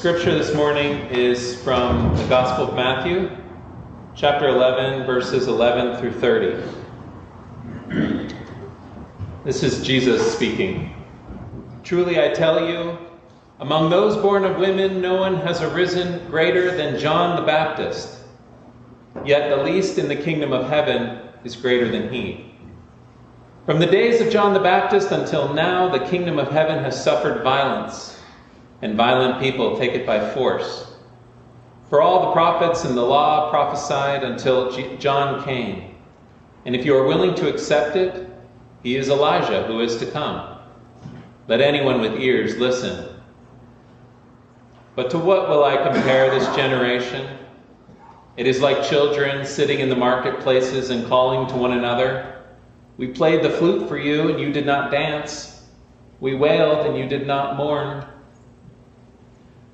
scripture this morning is from the Gospel of Matthew, chapter 11, verses 11 through 30. This is Jesus speaking. Truly I tell you, among those born of women, no one has arisen greater than John the Baptist. Yet the least in the kingdom of heaven is greater than he. From the days of John the Baptist until now, the kingdom of heaven has suffered violence and violent people take it by force. For all the prophets and the law prophesied until John came. And if you are willing to accept it, he is Elijah who is to come. Let anyone with ears listen. But to what will I compare this generation? It is like children sitting in the marketplaces and calling to one another. We played the flute for you, and you did not dance. We wailed, and you did not mourn.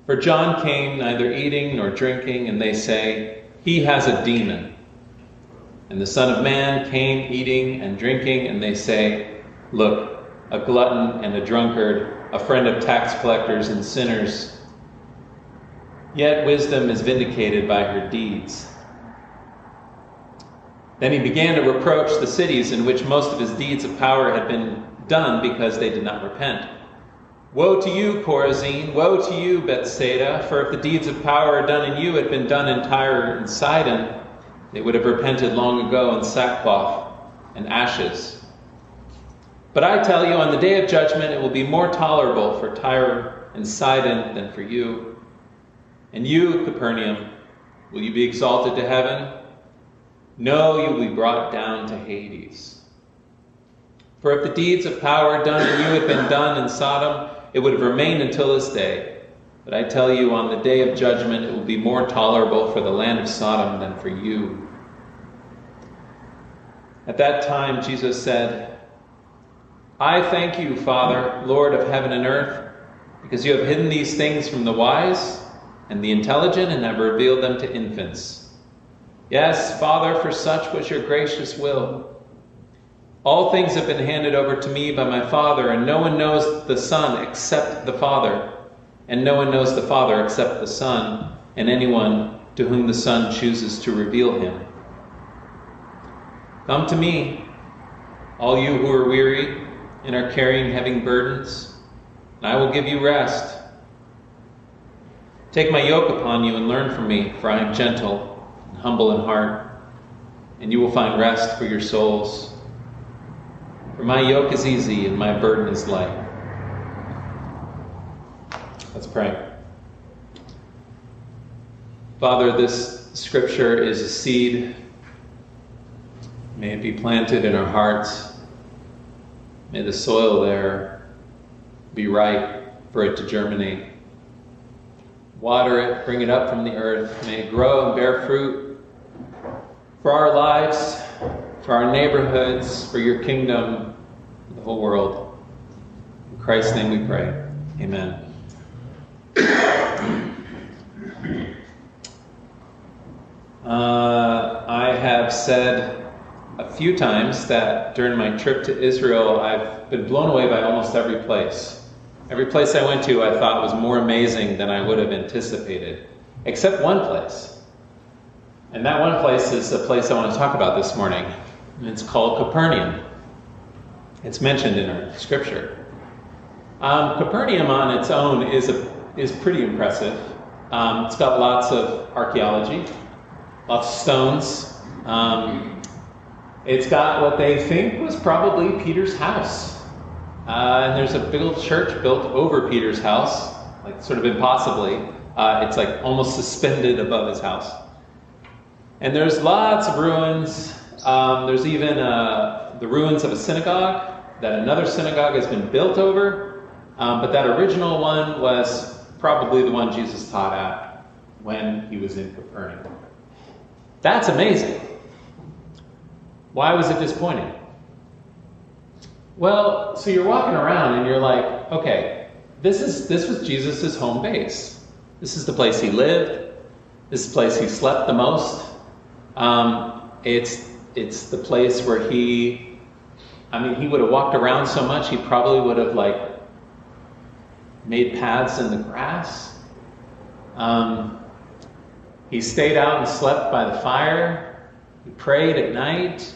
For John came neither eating nor drinking, and they say, He has a demon. And the Son of Man came eating and drinking, and they say, Look, a glutton and a drunkard, a friend of tax collectors and sinners. Yet wisdom is vindicated by her deeds. Then he began to reproach the cities in which most of his deeds of power had been done because they did not repent. Woe to you, Chorazin! Woe to you, Bethsaida! For if the deeds of power done in you had been done in Tyre and Sidon, they would have repented long ago in sackcloth and ashes. But I tell you, on the day of judgment, it will be more tolerable for Tyre and Sidon than for you. And you, Capernaum, will you be exalted to heaven? No, you will be brought down to Hades. For if the deeds of power done in you had been done in Sodom, it would have remained until this day. But I tell you, on the day of judgment, it will be more tolerable for the land of Sodom than for you. At that time, Jesus said, I thank you, Father, Lord of heaven and earth, because you have hidden these things from the wise and the intelligent and have revealed them to infants. Yes, Father, for such was your gracious will. All things have been handed over to me by my Father, and no one knows the Son except the Father, and no one knows the Father except the Son, and anyone to whom the Son chooses to reveal him. Come to me, all you who are weary and are carrying heavy burdens, and I will give you rest. Take my yoke upon you and learn from me, for I am gentle and humble in heart, and you will find rest for your souls. For my yoke is easy and my burden is light. Let's pray. Father, this scripture is a seed. May it be planted in our hearts. May the soil there be right for it to germinate. Water it, bring it up from the earth. May it grow and bear fruit for our lives, for our neighborhoods, for your kingdom, the whole world. In Christ's name we pray. Amen. Uh, I have said a few times that during my trip to Israel, I've been blown away by almost every place. Every place I went to, I thought was more amazing than I would have anticipated, except one place. And that one place is a place I want to talk about this morning. It's called Capernaum. It's mentioned in our scripture. Um, Capernaum on its own is, a, is pretty impressive. Um, it's got lots of archaeology, lots of stones. Um, it's got what they think was probably Peter's house. Uh, and there's a big old church built over Peter's house, like sort of impossibly. Uh, it's like almost suspended above his house. And there's lots of ruins. Um, there's even uh, the ruins of a synagogue that another synagogue has been built over, um, but that original one was probably the one Jesus taught at when he was in Capernaum. That's amazing. Why was it disappointing? Well, so you're walking around and you're like, okay, this is this was Jesus' home base. This is the place he lived. This is the place he slept the most. Um, it's it's the place where he, I mean, he would have walked around so much, he probably would have like made paths in the grass. Um, he stayed out and slept by the fire. He prayed at night.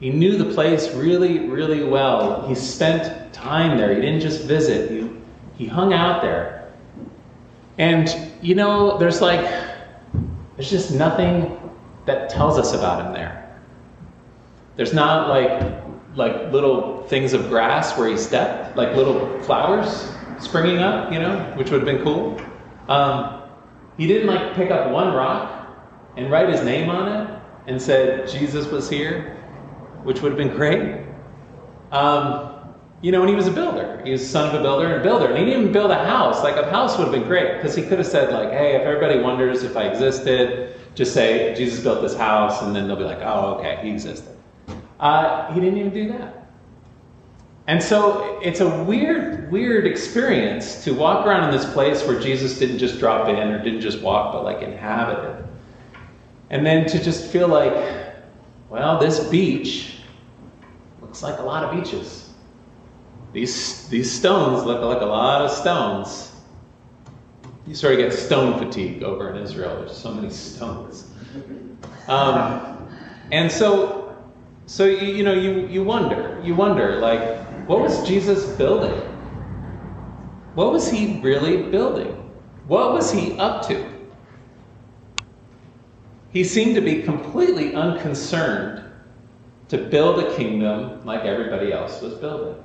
He knew the place really, really well. He spent time there. He didn't just visit, he, he hung out there. And, you know, there's like, there's just nothing that tells us about him there. There's not like, like little things of grass where he stepped, like little flowers springing up, you know, which would have been cool. Um, he didn't like pick up one rock and write his name on it and said Jesus was here, which would have been great. Um, you know, and he was a builder. He was son of a builder and a builder. And he didn't even build a house. Like a house would have been great because he could have said, like, hey, if everybody wonders if I existed, just say Jesus built this house, and then they'll be like, oh, okay, he existed. Uh, he didn't even do that. And so it's a weird, weird experience to walk around in this place where Jesus didn't just drop in or didn't just walk, but like inhabited. And then to just feel like, well, this beach looks like a lot of beaches. These, these stones look like a lot of stones. You sort of get stone fatigue over in Israel. There's so many stones. Um, and so, so you, you know, you, you wonder, you wonder, like, what was Jesus building? What was he really building? What was he up to? He seemed to be completely unconcerned to build a kingdom like everybody else was building.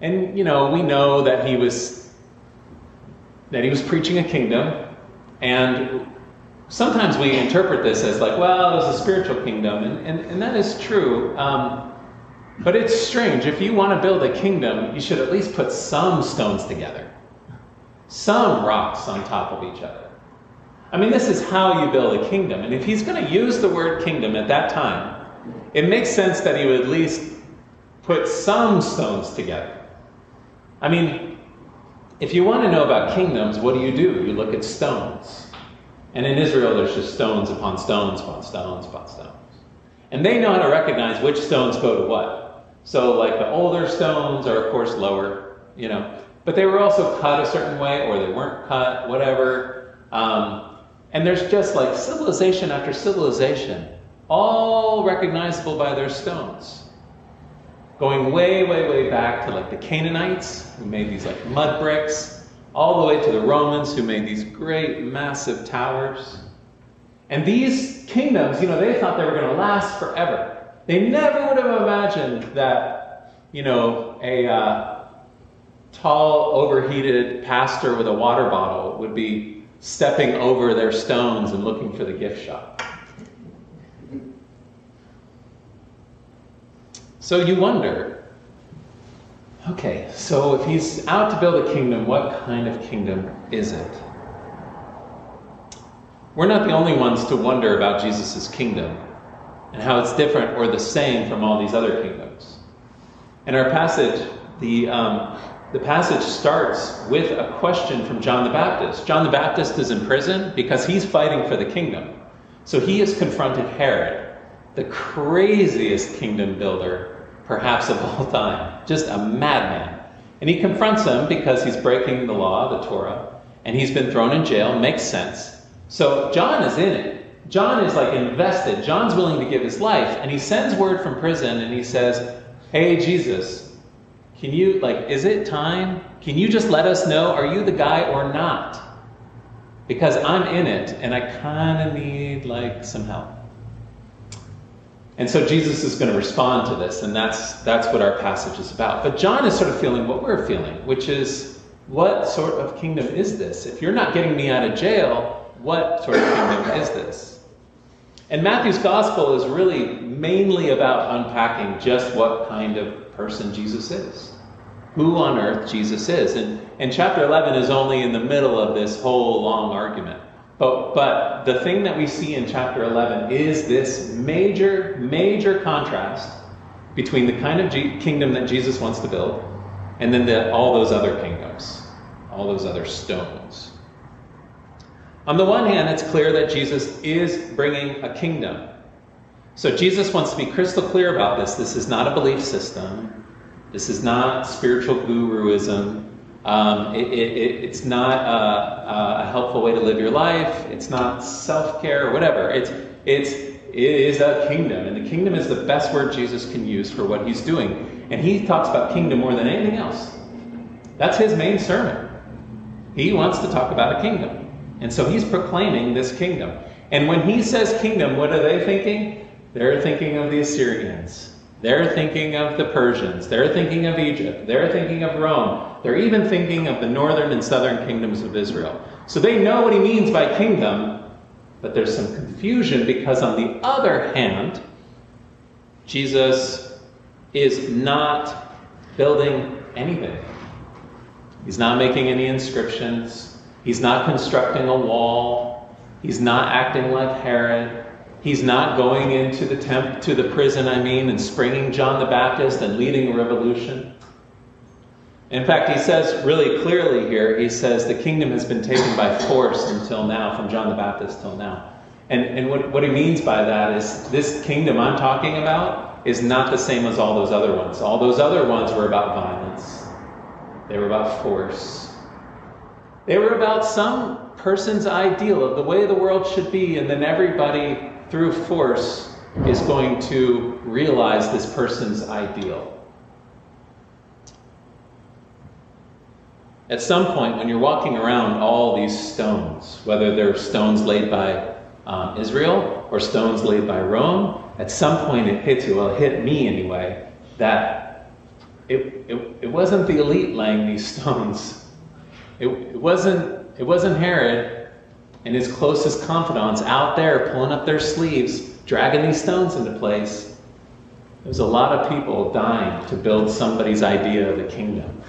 And you know, we know that he was that he was preaching a kingdom, and sometimes we interpret this as like, well, was a spiritual kingdom, and, and, and that is true. Um, but it's strange. If you want to build a kingdom, you should at least put some stones together, some rocks on top of each other. I mean, this is how you build a kingdom. And if he's going to use the word kingdom at that time, it makes sense that he would at least put some stones together. I mean, if you want to know about kingdoms, what do you do? You look at stones. And in Israel, there's just stones upon stones upon stones upon stones. And they know how to recognize which stones go to what. So, like the older stones are, of course, lower, you know, but they were also cut a certain way or they weren't cut, whatever. Um, and there's just like civilization after civilization, all recognizable by their stones. Going way, way, way back to like the Canaanites, who made these like mud bricks, all the way to the Romans, who made these great, massive towers. And these kingdoms, you know, they thought they were going to last forever. They never would have imagined that, you know, a uh, tall, overheated pastor with a water bottle would be stepping over their stones and looking for the gift shop. So you wonder okay, so if he's out to build a kingdom, what kind of kingdom is it? We're not the only ones to wonder about Jesus' kingdom and how it's different or the same from all these other kingdoms. In our passage, the, um, the passage starts with a question from John the Baptist. John the Baptist is in prison because he's fighting for the kingdom. So he has confronted Herod, the craziest kingdom builder, perhaps of all time, just a madman. And he confronts him because he's breaking the law, the Torah, and he's been thrown in jail. Makes sense. So John is in it. John is like invested. John's willing to give his life, and he sends word from prison and he says, Hey, Jesus, can you, like, is it time? Can you just let us know, are you the guy or not? Because I'm in it and I kind of need, like, some help. And so Jesus is going to respond to this, and that's, that's what our passage is about. But John is sort of feeling what we're feeling, which is, what sort of kingdom is this? If you're not getting me out of jail, what sort of kingdom is this? And Matthew's gospel is really mainly about unpacking just what kind of person Jesus is. Who on earth Jesus is. And, and chapter 11 is only in the middle of this whole long argument. But, but the thing that we see in chapter 11 is this major, major contrast between the kind of G- kingdom that Jesus wants to build and then the, all those other kingdoms, all those other stones. On the one hand, it's clear that Jesus is bringing a kingdom. So Jesus wants to be crystal clear about this. This is not a belief system. This is not spiritual guruism. Um, it, it, it's not a, a, helpful way to live your life. It's not self care or whatever. It's, it's, it is a kingdom. And the kingdom is the best word Jesus can use for what he's doing. And he talks about kingdom more than anything else. That's his main sermon. He wants to talk about a kingdom. And so he's proclaiming this kingdom. And when he says kingdom, what are they thinking? They're thinking of the Assyrians. They're thinking of the Persians. They're thinking of Egypt. They're thinking of Rome. They're even thinking of the northern and southern kingdoms of Israel. So they know what he means by kingdom, but there's some confusion because, on the other hand, Jesus is not building anything. He's not making any inscriptions. He's not constructing a wall. He's not acting like Herod. He's not going into the temp- to the prison, I mean, and springing John the Baptist and leading a revolution. In fact, he says really clearly here, he says the kingdom has been taken by force until now, from John the Baptist till now. And, and what, what he means by that is this kingdom I'm talking about is not the same as all those other ones. All those other ones were about violence. They were about force. They were about some person's ideal of the way the world should be, and then everybody, through force, is going to realize this person's ideal. At some point, when you're walking around all these stones, whether they're stones laid by um, Israel or stones laid by Rome, at some point it hits you, well, it hit me anyway, that it, it, it wasn't the elite laying these stones. It, it, wasn't, it wasn't Herod and his closest confidants out there pulling up their sleeves, dragging these stones into place. There's a lot of people dying to build somebody's idea of the kingdom.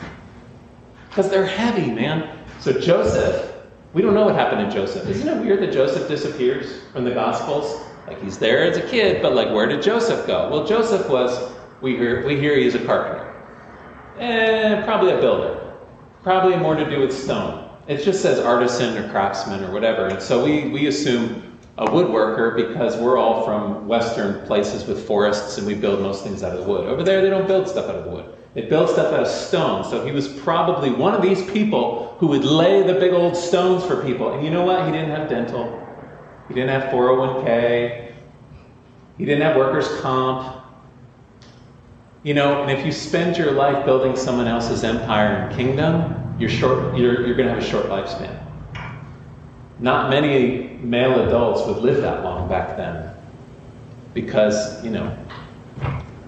Because they're heavy, man. So Joseph, we don't know what happened to Joseph. Isn't it weird that Joseph disappears from the Gospels? Like he's there as a kid, but like where did Joseph go? Well, Joseph was, we hear, we hear he's a carpenter. Eh, probably a builder. Probably more to do with stone. It just says artisan or craftsman or whatever. And so we, we assume a woodworker because we're all from Western places with forests and we build most things out of the wood. Over there, they don't build stuff out of wood. They build stuff out of stone. So he was probably one of these people who would lay the big old stones for people. And you know what? He didn't have dental. He didn't have 401k. He didn't have workers' comp. You know, and if you spend your life building someone else's empire and kingdom, you're short. You're, you're going to have a short lifespan. Not many male adults would live that long back then, because you know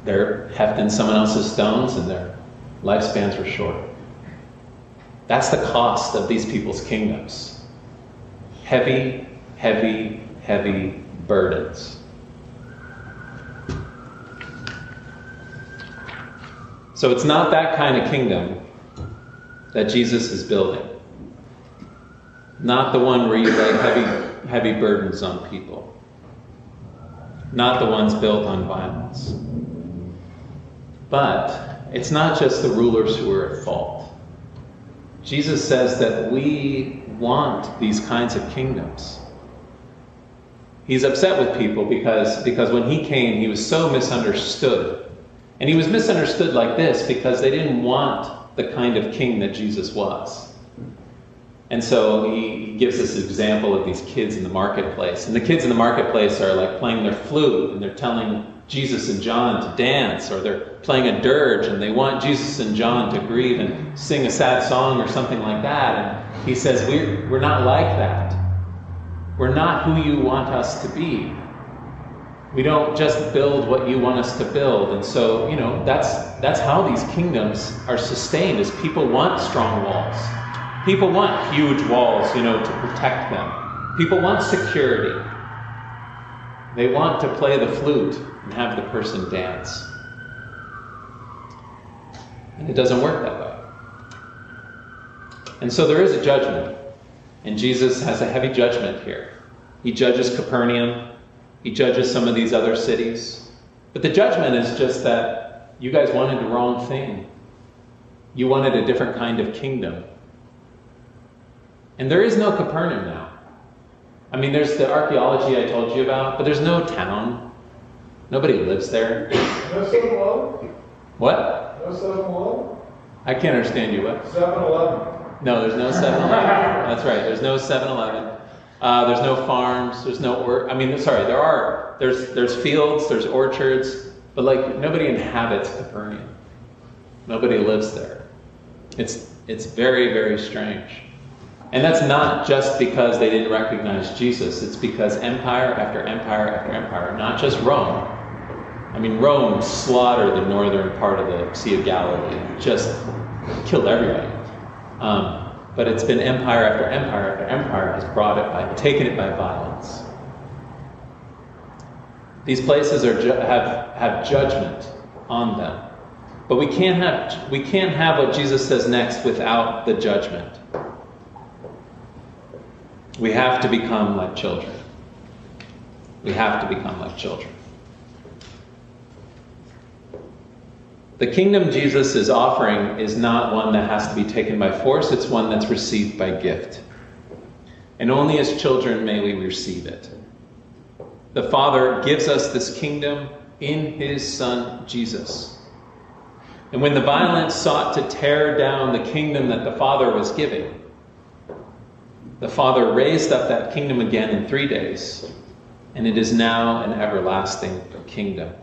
they're hefting someone else's stones and their lifespans were short. That's the cost of these people's kingdoms. Heavy, heavy, heavy burdens. So it's not that kind of kingdom that Jesus is building. Not the one where you lay heavy, heavy burdens on people. Not the ones built on violence. But it's not just the rulers who are at fault. Jesus says that we want these kinds of kingdoms. He's upset with people because, because when he came, he was so misunderstood and he was misunderstood like this because they didn't want the kind of king that Jesus was. And so he gives this example of these kids in the marketplace. And the kids in the marketplace are like playing their flute and they're telling Jesus and John to dance, or they're playing a dirge and they want Jesus and John to grieve and sing a sad song or something like that. And he says, We're, we're not like that. We're not who you want us to be. We don't just build what you want us to build. And so, you know, that's that's how these kingdoms are sustained is people want strong walls. People want huge walls, you know, to protect them. People want security. They want to play the flute and have the person dance. And it doesn't work that way. And so there is a judgment. And Jesus has a heavy judgment here. He judges Capernaum, he judges some of these other cities. But the judgment is just that you guys wanted the wrong thing. You wanted a different kind of kingdom. And there is no Capernaum now. I mean, there's the archaeology I told you about, but there's no town. Nobody lives there. No Southern Wall? What? No Southern Wall? I can't understand you. What? 7 Eleven. No, there's no 7 Eleven. That's right. There's no 7 Eleven. Uh, there's no farms. There's no work. I mean, sorry, there are. There's, there's fields, there's orchards, but like nobody inhabits Capernaum. Nobody lives there. It's, it's very, very strange. And that's not just because they didn't recognize Jesus, it's because empire after empire after empire, not just Rome. I mean, Rome slaughtered the northern part of the Sea of Galilee, just killed everybody. Um, but it's been empire after empire after empire has brought it by, taken it by violence. These places are ju- have, have judgment on them. But we can't have we can't have what Jesus says next without the judgment. We have to become like children. We have to become like children. The kingdom Jesus is offering is not one that has to be taken by force, it's one that's received by gift. And only as children may we receive it. The Father gives us this kingdom in His Son Jesus. And when the violence sought to tear down the kingdom that the Father was giving, the Father raised up that kingdom again in three days, and it is now an everlasting kingdom.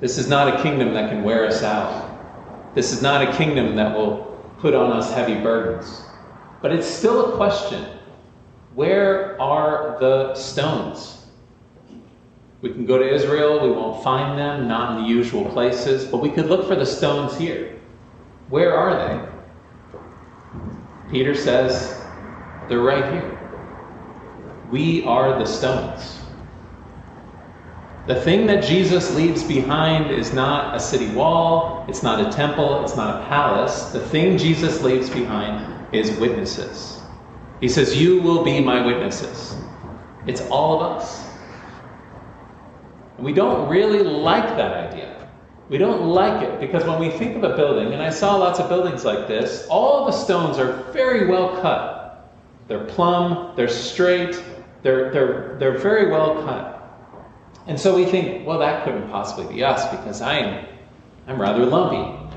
This is not a kingdom that can wear us out. This is not a kingdom that will put on us heavy burdens. But it's still a question where are the stones? We can go to Israel, we won't find them, not in the usual places, but we could look for the stones here. Where are they? Peter says, they're right here. We are the stones. The thing that Jesus leaves behind is not a city wall, it's not a temple, it's not a palace. The thing Jesus leaves behind is witnesses. He says, You will be my witnesses. It's all of us. And we don't really like that idea. We don't like it because when we think of a building, and I saw lots of buildings like this, all the stones are very well cut. They're plumb, they're straight, they're, they're, they're very well cut. And so we think, well, that couldn't possibly be us because I'm, I'm rather lumpy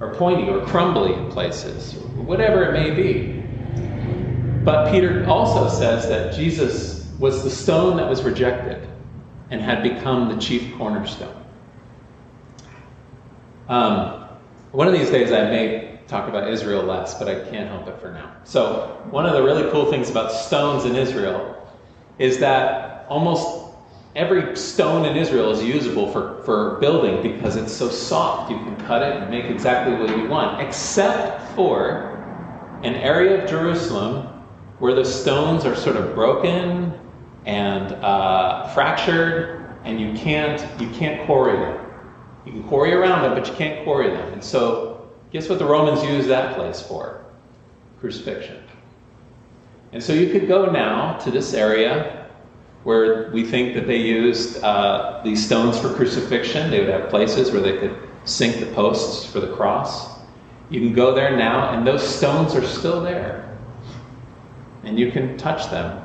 or pointy or crumbly in places, whatever it may be. But Peter also says that Jesus was the stone that was rejected and had become the chief cornerstone. Um, one of these days I may talk about Israel less, but I can't help it for now. So, one of the really cool things about stones in Israel is that almost every stone in Israel is usable for, for building because it's so soft. You can cut it and make exactly what you want, except for an area of Jerusalem where the stones are sort of broken and uh, fractured, and you can't you can't quarry them. You can quarry around them, but you can't quarry them. And so, guess what the Romans used that place for? Crucifixion. And so you could go now to this area where we think that they used uh, these stones for crucifixion. They would have places where they could sink the posts for the cross. You can go there now, and those stones are still there. And you can touch them.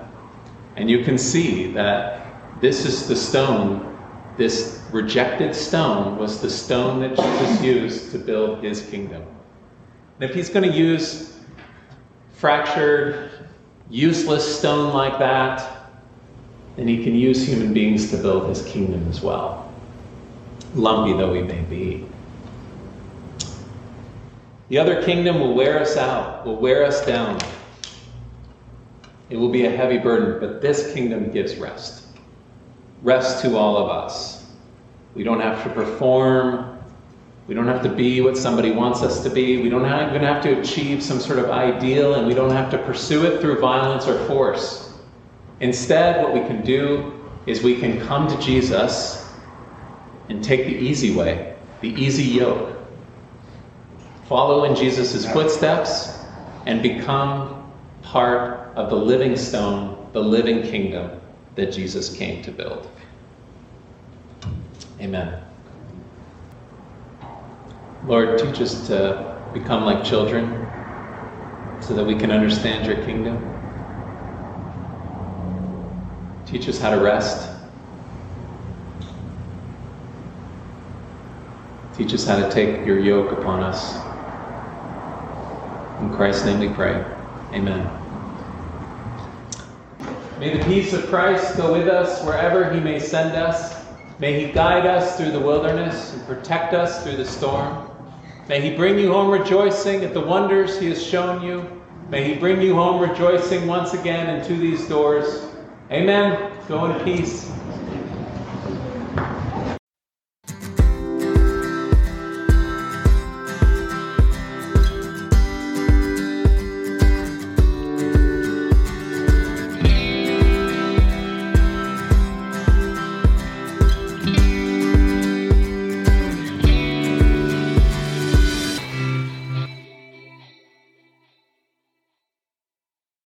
And you can see that this is the stone this rejected stone was the stone that Jesus used to build his kingdom. And if he's going to use fractured, useless stone like that, then he can use human beings to build his kingdom as well, lumpy though we may be. The other kingdom will wear us out, will wear us down. It will be a heavy burden, but this kingdom gives rest. Rest to all of us. We don't have to perform. We don't have to be what somebody wants us to be. We don't even have to achieve some sort of ideal, and we don't have to pursue it through violence or force. Instead, what we can do is we can come to Jesus and take the easy way, the easy yoke. Follow in Jesus' footsteps and become part of the living stone, the living kingdom that Jesus came to build. Amen. Lord, teach us to become like children so that we can understand your kingdom. Teach us how to rest. Teach us how to take your yoke upon us. In Christ's name we pray. Amen. May the peace of Christ go with us wherever he may send us. May he guide us through the wilderness and protect us through the storm. May he bring you home rejoicing at the wonders he has shown you. May he bring you home rejoicing once again into these doors. Amen. Go in peace.